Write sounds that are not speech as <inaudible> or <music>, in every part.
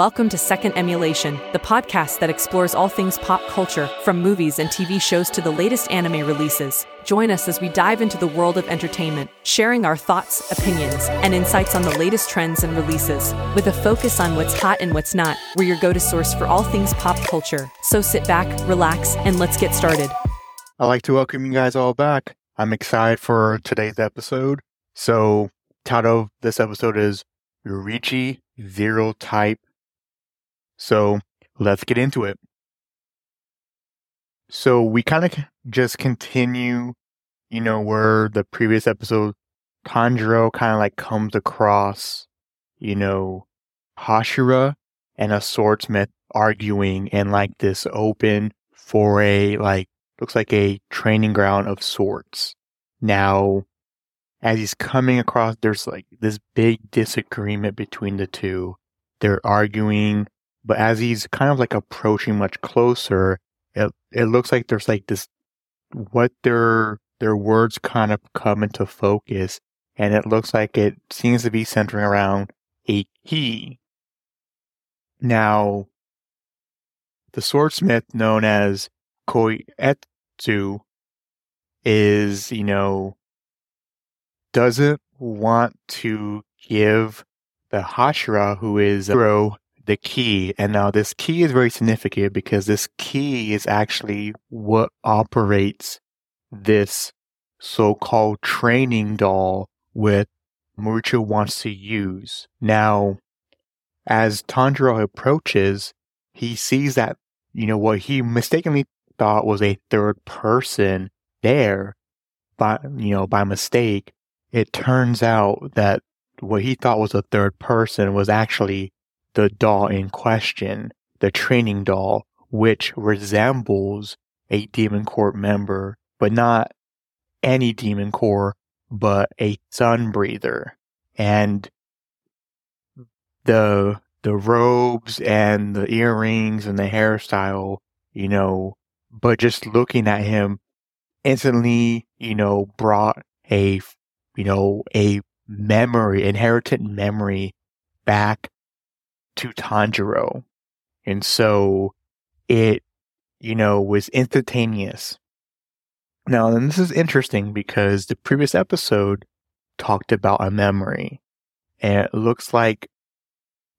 Welcome to Second Emulation, the podcast that explores all things pop culture, from movies and TV shows to the latest anime releases. Join us as we dive into the world of entertainment, sharing our thoughts, opinions, and insights on the latest trends and releases. With a focus on what's hot and what's not, we're your go to source for all things pop culture. So sit back, relax, and let's get started. I'd like to welcome you guys all back. I'm excited for today's episode. So, title of this episode is Yoriichi Zero Type so let's get into it. So we kind of just continue, you know, where the previous episode, Tanjiro kind of like comes across, you know, Hashira and a swordsmith arguing in like this open foray, like looks like a training ground of sorts. Now, as he's coming across, there's like this big disagreement between the two. They're arguing but as he's kind of like approaching much closer, it it looks like there's like this what their their words kind of come into focus, and it looks like it seems to be centering around a key. Now, the swordsmith known as Kotetsu is, you know, doesn't want to give the Hashira, who is a hero, the key. And now this key is very significant because this key is actually what operates this so-called training doll with Muruchu wants to use. Now, as Tanjiro approaches, he sees that, you know, what he mistakenly thought was a third person there, by, you know, by mistake. It turns out that what he thought was a third person was actually the doll in question, the training doll, which resembles a Demon Corps member, but not any Demon Corps, but a Sun Breather. And the the robes and the earrings and the hairstyle, you know, but just looking at him instantly, you know, brought a, you know, a memory, inherited memory back to Tanjiro. And so it, you know, was instantaneous. Now, and this is interesting because the previous episode talked about a memory. And it looks like,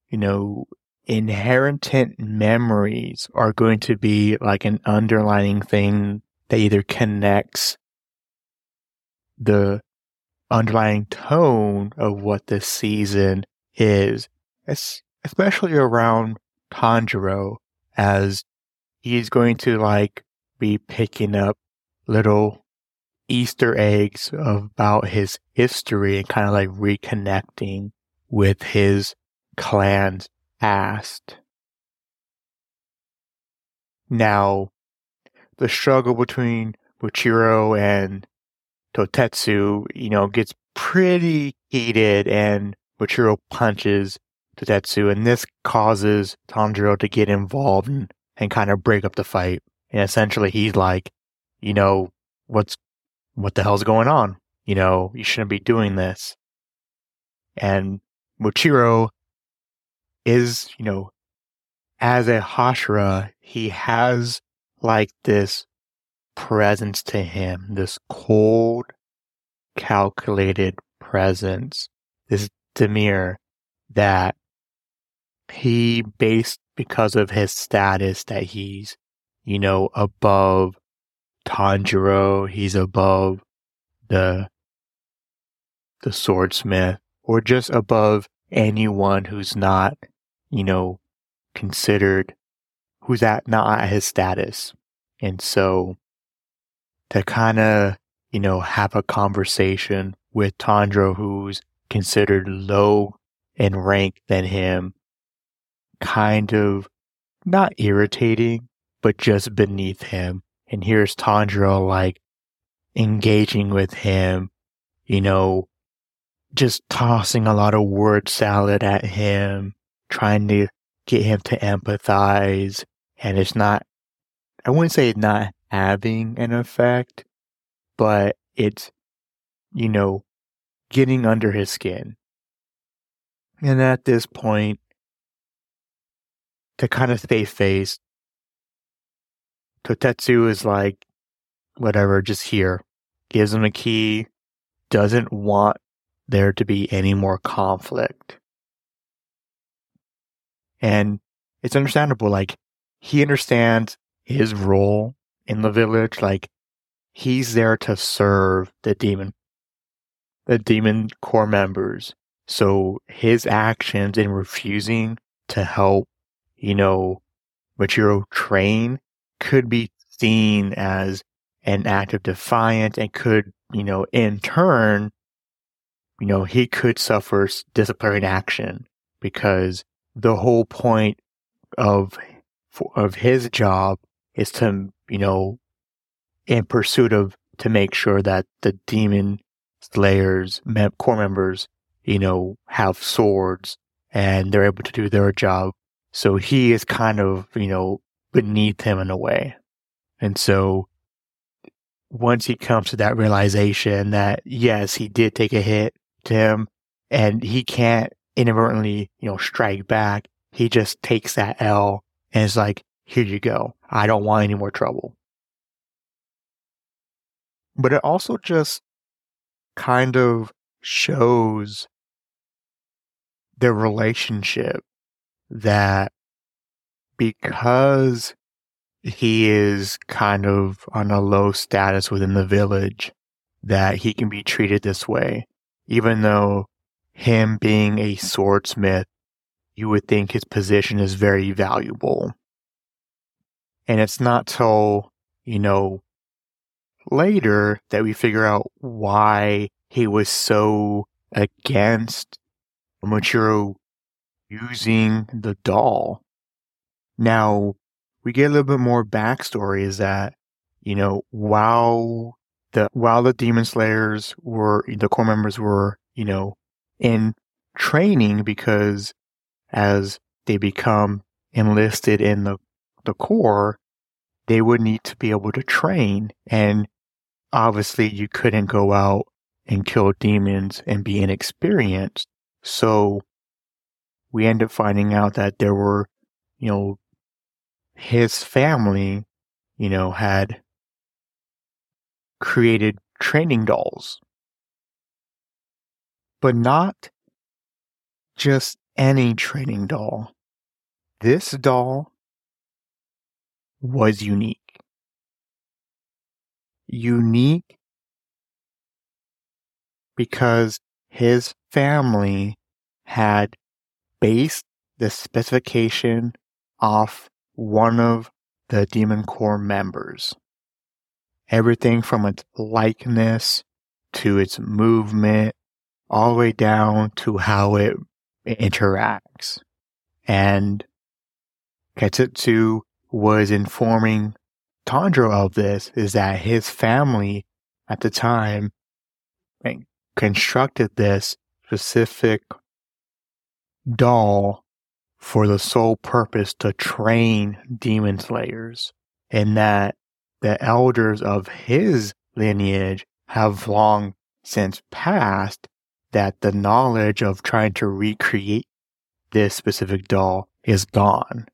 you know, inherent memories are going to be like an underlining thing that either connects the underlying tone of what this season is. It's especially around Tanjiro, as he's going to like be picking up little Easter eggs about his history and kind of like reconnecting with his clan's past. Now, the struggle between Muichiro and Kotetsu, you know, gets pretty heated and Muichiro punches Kotetsu, and this causes Tanjiro to get involved and, and kind of break up the fight. And essentially, he's like, you know, what's what the hell's going on? You know, you shouldn't be doing this. And Muichiro is, you know, as a Hashira, he has like this presence to him, this cold, calculated presence, this demeanor that he based because of his status that he's, you know, above Tanjiro, he's above the the swordsmith, or just above anyone who's not, you know, considered who's at not at his status. And so to kind of, you know, have a conversation with Tanjiro who's considered low in rank than him kind of not irritating, but just beneath him. And here's Tanjiro like engaging with him, you know, just tossing a lot of word salad at him, trying to get him to empathize. And it's not, I wouldn't say it's not having an effect, but it's, you know, getting under his skin. And at this point, to kind of stay face, Kotetsu is like, whatever, just here. Gives him a key, doesn't want there to be any more conflict. And it's understandable. Like, he understands his role in the village. Like, he's there to serve the demon, the demon Corps members. So his actions in refusing to help, you know, Michiro train could be seen as an act of defiance and could, you know, in turn, you know, he could suffer disciplinary action because the whole point of of his job is to, you know, in pursuit of to make sure that the demon slayers Corps members, you know, have swords and they're able to do their job. So he is kind of, you know, beneath him in a way. And so once he comes to that realization that yes, he did take a hit to him and he can't inadvertently, you know, strike back, he just takes that L and is like, here you go. I don't want any more trouble. But it also just kind of shows the relationship that because he is kind of on a low status within the village, that he can be treated this way, even though him being a swordsmith, you would think his position is very valuable. And it's not till, you know, later that we figure out why he was so against Michiro using the doll. Now, we get a little bit more backstory is that, you know, while the, while the demon slayers were, the Corps members were, you know, in training because as they become enlisted in the, the Corps, they would need to be able to train. And obviously you couldn't go out and kill demons and be inexperienced. So we end up finding out that there were, you know, his family, you know, had created training dolls. But not just any training doll. This doll was unique. Unique because his family had based the specification off one of the Demon Corps members. Everything from its likeness to its movement, all the way down to how it interacts. And Katsutsu was informing Tanjiro of this is that his family at the time constructed this specific doll for the sole purpose to train demon slayers, and that the elders of his lineage have long since passed, that the knowledge of trying to recreate this specific doll is gone.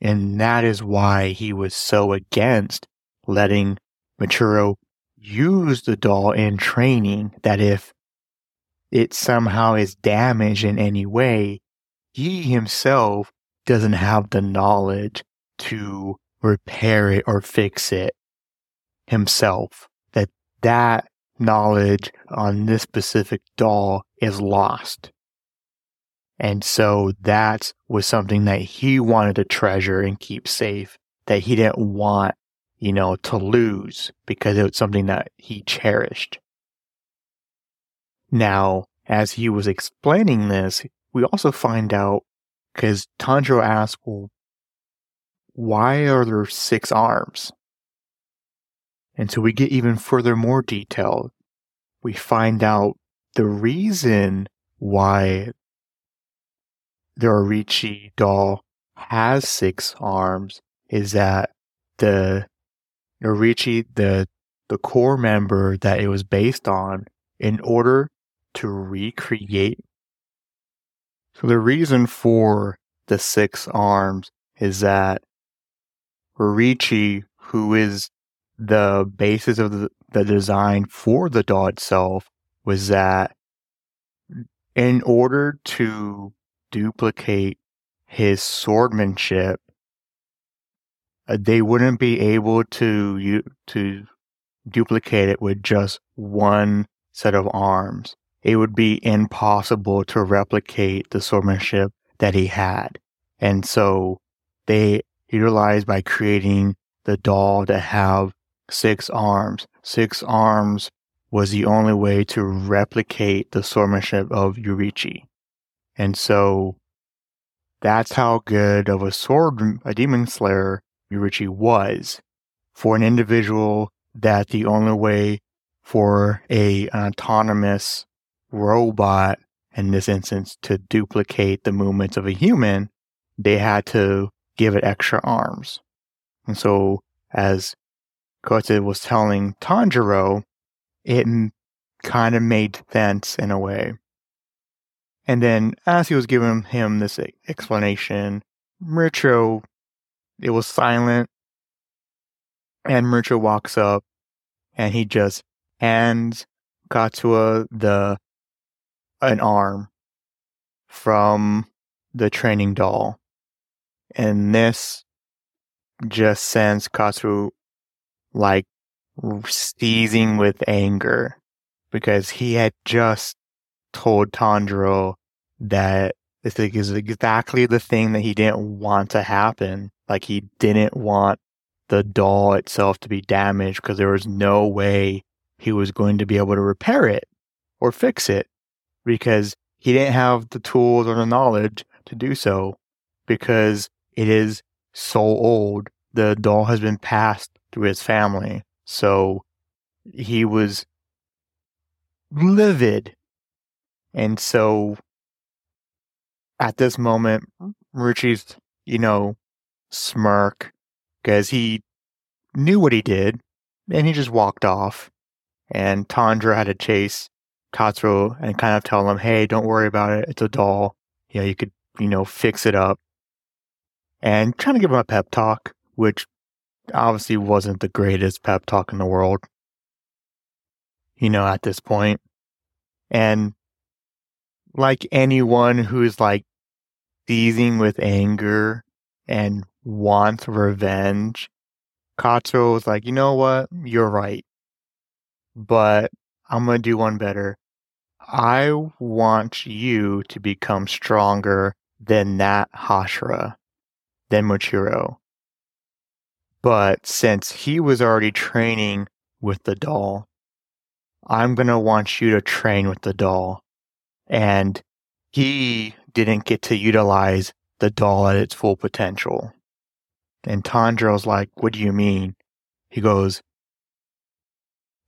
And that is why he was so against letting Michiro use the doll in training that if it somehow is damaged in any way, he himself doesn't have the knowledge to repair it or fix it himself. That that knowledge on this specific doll is lost. And so that was something that he wanted to treasure and keep safe that he didn't want, you know, to lose because it was something that he cherished. Now, as he was explaining this, we also find out because Tanjiro asks, well, why are there six arms? And so we get even further more detail. We find out the reason why the Orichi doll has six arms is that the Orichi, the the core member that it was based on, in order to recreate so the reason for the six arms is that Yoriichi, who is the basis of the, the design for the doll itself, was that in order to duplicate his swordmanship, uh, they wouldn't be able to to duplicate it with just one set of arms. It would be impossible to replicate the swordmanship that he had. And so they utilized by creating the doll to have six arms. Six arms was the only way to replicate the swordmanship of Yoriichi. And so that's how good of a sword, a demon slayer Yoriichi was for an individual that the only way for a, an autonomous robot in this instance to duplicate the movements of a human, they had to give it extra arms. And so as Kotze was telling Tanjiro, it kind of made sense in a way. And then as he was giving him this explanation, Michiru, it was silent. And Michiru walks up and he just hands Katsua the an arm from the training doll. And this just sends Katsu like seizing with anger because he had just told Tanjiro that this is exactly the thing that he didn't want to happen. Like he didn't want the doll itself to be damaged because there was no way he was going to be able to repair it or fix it because he didn't have the tools or the knowledge to do so because it is so old. The doll has been passed through his family. So he was livid. And so at this moment, Ryuichi's, you know, smirk because he knew what he did and he just walked off. And Tanjiro had to chase Katsuro and kind of tell him, hey, don't worry about it. It's a doll. You know, you could, you know, fix it up. And trying to give him a pep talk, which obviously wasn't the greatest pep talk in the world, you know, at this point. And like anyone who's like seizing with anger and wants revenge, Katsuro was like, you know what? You're right. But I'm going to do one better. I want you to become stronger than that Hashira, than Michiru. But since he was already training with the doll, I'm going to want you to train with the doll. And he didn't get to utilize the doll at its full potential. And Tanjiro's like, What do you mean? He goes,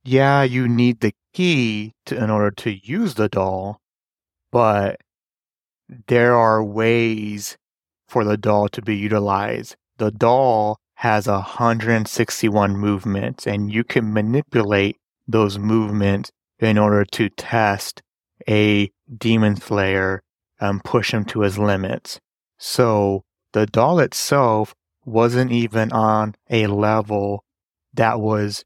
Yeah, you need the key to, in order to use the doll, but there are ways for the doll to be utilized. The doll has 161 movements, and you can manipulate those movements in order to test a demon slayer and push him to his limits. So the doll itself wasn't even on a level that was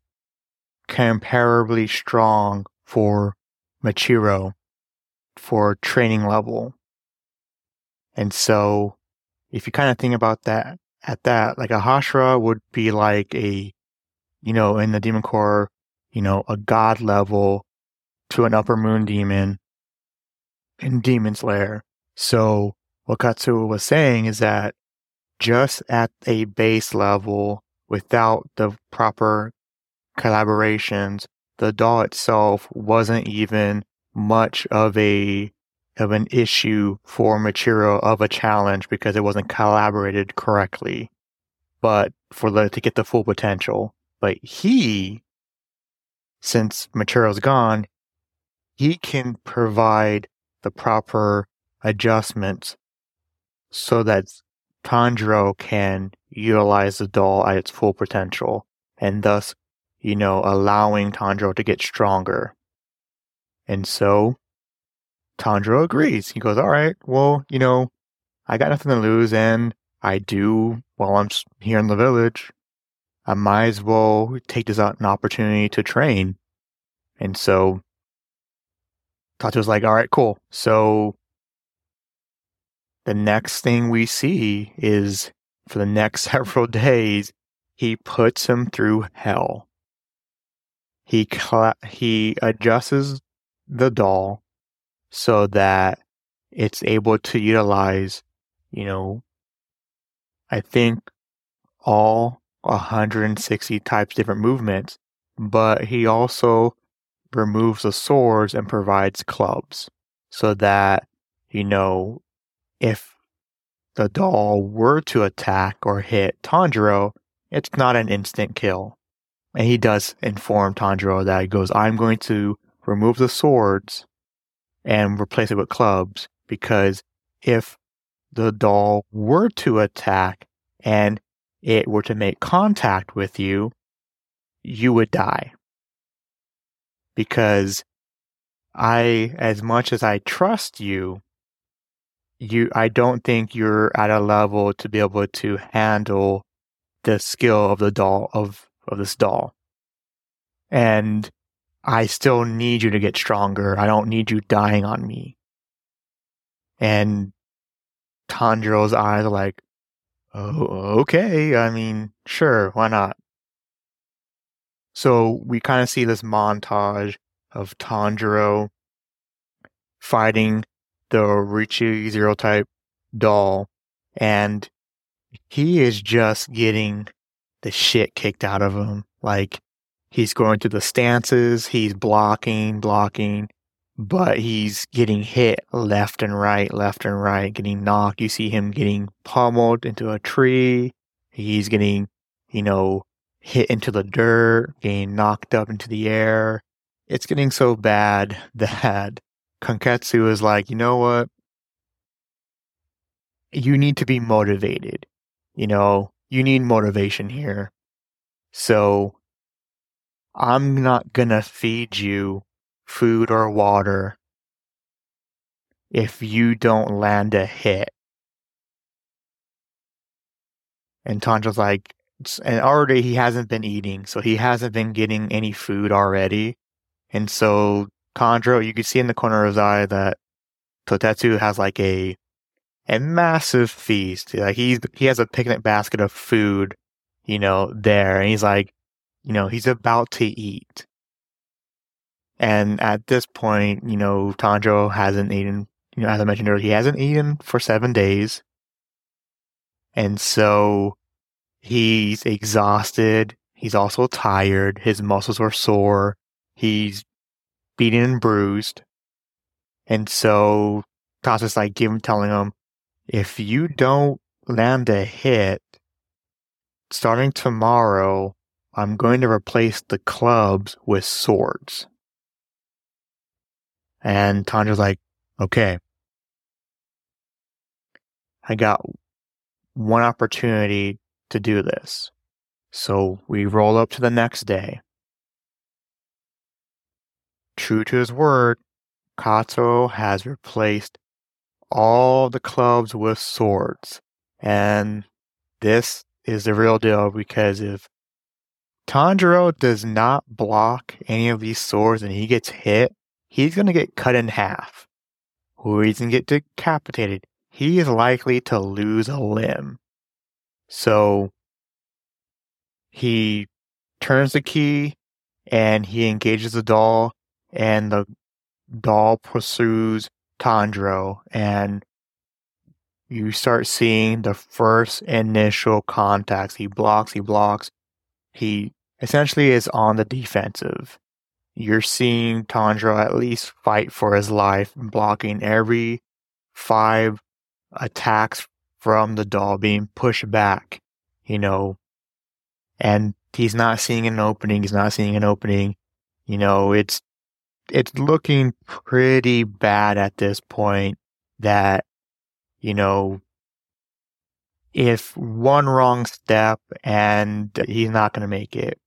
comparably strong for Machiro for training level. And so if you kind of think about that at that, like a Hashira would be like a, you know, in the Demon Corps, you know, a god level to an upper moon demon in Demon Slayer. So what Katsuo was saying is that just at a base level, without the proper collaborations, the doll itself wasn't even much of a of an issue for Michiru of a challenge because it wasn't collaborated correctly. But for the to get the full potential. But he, since Michiru's gone, he can provide the proper adjustments so that Tanjiro can utilize the doll at its full potential and thus, you know, allowing Tanjiro to get stronger. And so Tanjiro agrees. He goes, All right, well, you know, I got nothing to lose and I do while I'm here in the village. I might as well take this out an opportunity to train. And so was like, all right, cool. So the next thing we see is for the next <laughs> several days, he puts him through hell. He he adjusts the doll so that it's able to utilize, you know, I think all 160 types different movements, but he also removes the swords and provides clubs so that, you know, if the doll were to attack or hit Tanjiro, it's not an instant kill. And he does inform Tanjiro that he goes, I'm going to remove the swords and replace it with clubs because if the doll were to attack and it were to make contact with you, you would die. Because I, as much as I trust you, you, I don't think you're at a level to be able to handle the skill of the doll, of, of this doll. And I still need you to get stronger. I don't need you dying on me. And Tanjiro's eyes are like, oh, okay. I mean, sure, why not? So we kind of see this montage of Tanjiro fighting the Orochi Zero type doll, and he is just getting the shit kicked out of him. Like, he's going through the stances, he's blocking, blocking, but he's getting hit left and right, left and right, getting knocked. You see him getting pummeled into a tree. He's getting, you know, hit into the dirt, getting knocked up into the air. It's getting so bad <laughs> that Konketsu is like, you know what? You need to be motivated. You know, you need motivation here. So I'm not gonna feed you food or water if you don't land a hit. And Tanjiro's like, and already he hasn't been eating, so he hasn't been getting any food already. And so Tanjiro, you can see in the corner of his eye that Kotetsu has like a a massive feast. Like he's he has a picnic basket of food, you know, there, and he's like, you know, he's about to eat. And at this point, you know, Tanjiro hasn't eaten, you know, as I mentioned earlier, he hasn't eaten for seven days. And so he's exhausted. He's also tired. His muscles are sore. He's beaten and bruised. And so Tasa's like giving, telling him, if you don't land a hit, starting tomorrow, I'm going to replace the clubs with swords. And Tanjiro's like, okay. I got one opportunity to do this. So we roll up to the next day. True to his word, Kato has replaced all the clubs with swords. And this is the real deal because if Tanjiro does not block any of these swords and he gets hit, he's going to get cut in half, or he's going to get decapitated. He is likely to lose a limb. So he turns the key and he engages the doll, and the doll pursues Tanjiro, and you start seeing the first initial contacts. He blocks, he blocks. He essentially is on the defensive you're seeing Tanjiro at least fight for his life, blocking every five attacks from the doll being pushed back, you know, and he's not seeing an opening. He's not seeing an opening. You know, it's, it's looking pretty bad at this point that, you know, if one wrong step and he's not going to make it.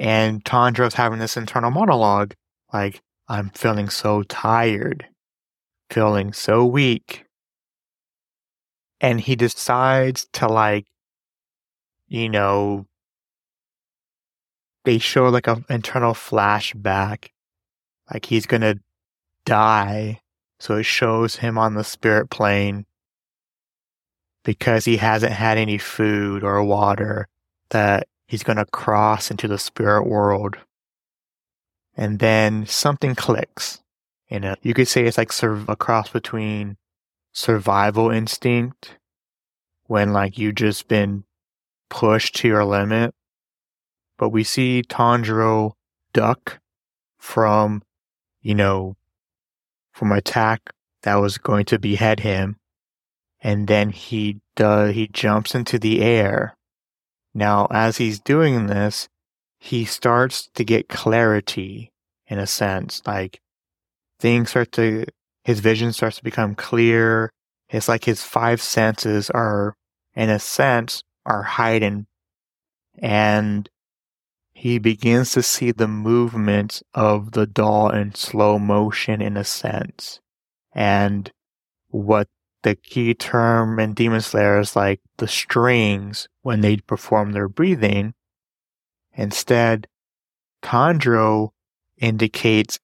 And Tanjiro's having this internal monologue like, I'm feeling so tired, feeling so weak. and he decides to like, you know, they show like an internal flashback, like he's gonna die. So it shows him on the spirit plane because he hasn't had any food or water that he's gonna cross into the spirit world. And then something clicks. You you could say it's like a cross between survival instinct when like you've just been pushed to your limit. But we see Tanjiro duck from, you know, from attack that was going to behead him. And then he does, he jumps into the air. Now, as he's doing this, he starts to get clarity in a sense. Like things start to his vision starts to become clear. It's like his five senses are, in a sense, are heightened. And he begins to see the movements of the doll in slow motion, in a sense. And what the key term in Demon Slayer is like the strings when they perform their breathing. Instead, Tanjiro indicates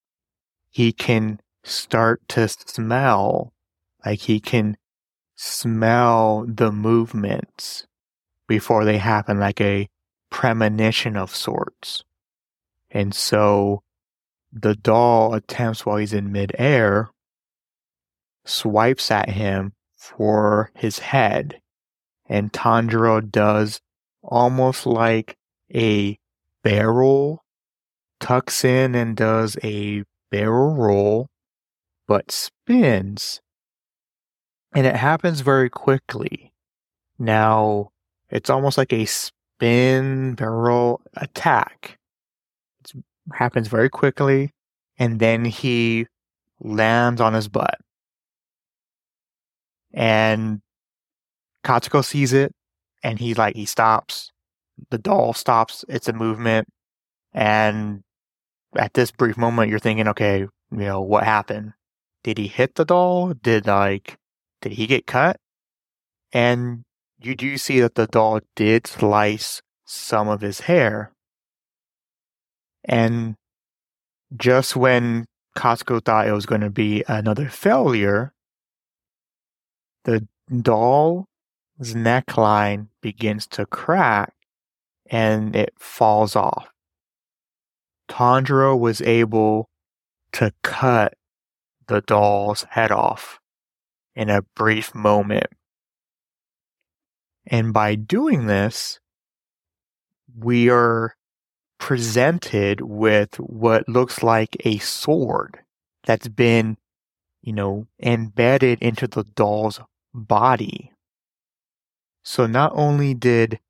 he can start to smell, like he can smell the movements before they happen, like a premonition of sorts. And so the doll attempts while he's in midair, swipes at him for his head. And Tanjiro does almost like a barrel, tucks in and does a barrel roll but spins. And it happens very quickly. Now, it's almost like a spin barrel attack. It happens very quickly, and then he lands on his butt. And Katsuko sees it, and he like he stops. The doll stops its a movement, and at this brief moment, you're thinking, okay, you know what happened? did he hit the doll? Did like did he get cut? And you do see that the doll did slice some of his hair. And just when Katsuko thought it was going to be another failure, the doll's neckline begins to crack and it falls off. Tanjiro was able to cut the doll's head off in a brief moment. And by doing this, we are presented with what looks like a sword that's been, you know, embedded into the doll's body. So not only did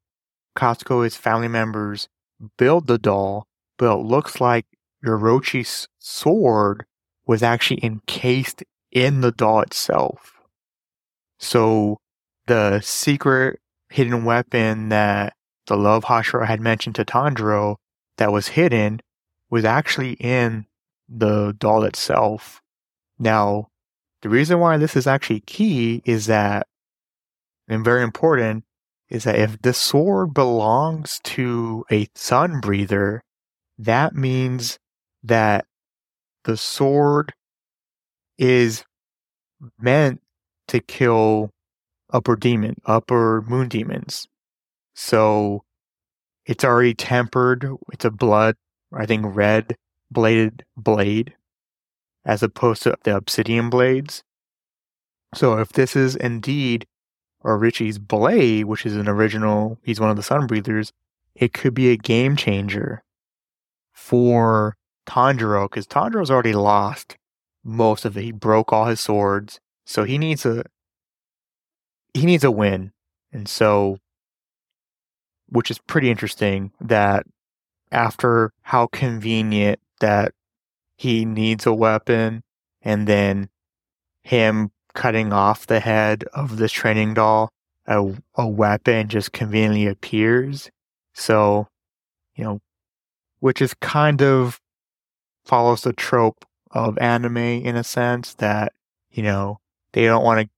Katsuko's family members build the doll, but it looks like Yoroshi's sword was actually encased in the doll itself. So the secret hidden weapon that the love Hashira had mentioned to Tanjiro that was hidden was actually in the doll itself. Now, the reason why this is actually key is that, and very important, is that if the sword belongs to a sun breather, that means that the sword is meant to kill upper demon, upper moon demons. So it's already tempered. It's a blood, I think, red bladed blade as opposed to the obsidian blades. So if this is indeed Orochi's blade, which is an original, he's one of the sun breathers, it could be a game changer for Tanjiro because Tanjiro's already lost most of it. He broke all his swords, so he needs a he needs a win, and so which is pretty interesting that after how convenient that he needs a weapon and then him cutting off the head of this training doll a, a weapon just conveniently appears. So you know which is kind of follows the trope of anime in a sense that, you know, they don't want to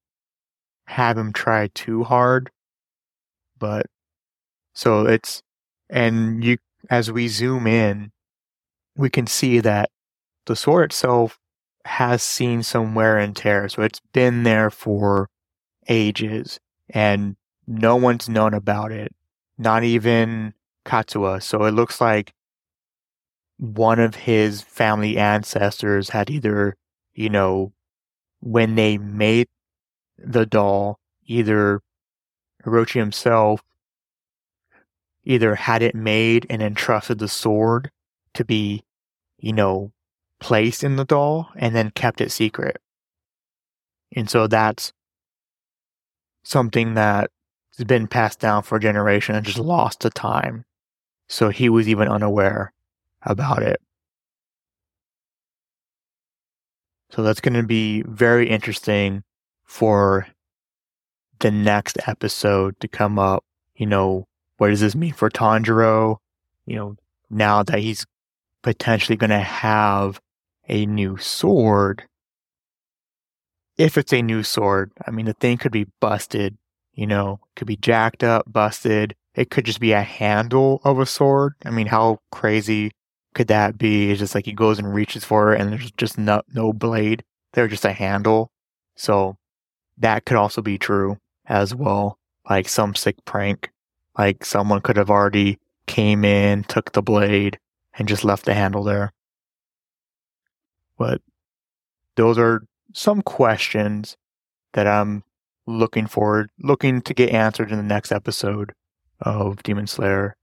have him try too hard. But so it's and you as we zoom in, we can see that the sword itself has seen some wear and tear. So it's been there for ages and no one's known about it. Not even Katsuya. So it looks like one of his family ancestors had either, you know, when they made the doll, either Orochi himself either had it made and entrusted the sword to be, you know, placed in the doll and then kept it secret. And so that's something that has been passed down for a generation and just lost to time. So he was even unaware about it. So that's going to be very interesting for the next episode to come up. You know, what does this mean for Tanjiro? You know, now that he's potentially going to have a new sword. If it's a new sword, I mean, the thing could be busted, you know, could be jacked up, busted. It could just be a handle of a sword. I mean, how crazy could that be? It's just like he goes and reaches for it and there's just no, no blade. There's just a handle. So that could also be true as well. Like some sick prank. Like someone could have already came in, took the blade, and just left the handle there. But those are some questions that I'm looking forward, looking to get answered in the next episode of Demon Slayer.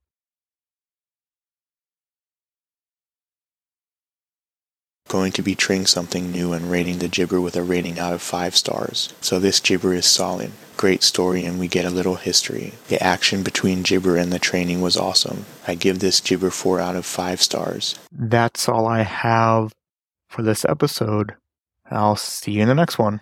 Going to be trying something new and rating the Jibber with a rating out of 5 stars. So this Jibber is solid. Great story and we get a little history. The action between Jibber and the training was awesome. I give this Jibber 4 out of 5 stars. That's all I have for this episode. I'll see you in the next one.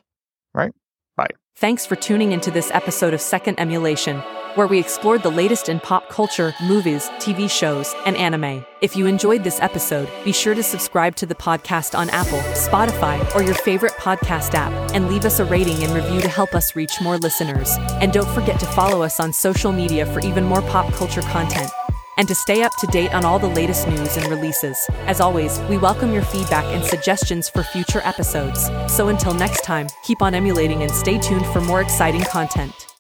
Right? Bye. Thanks for tuning into this episode of Second Emulation where we explored the latest in pop culture, movies, TV shows, and anime. If you enjoyed this episode, be sure to subscribe to the podcast on Apple, Spotify, or your favorite podcast app, and leave us a rating and review to help us reach more listeners. And don't forget to follow us on social media for even more pop culture content and to stay up to date on all the latest news and releases. As always, we welcome your feedback and suggestions for future episodes. So until next time, keep on emulating and stay tuned for more exciting content.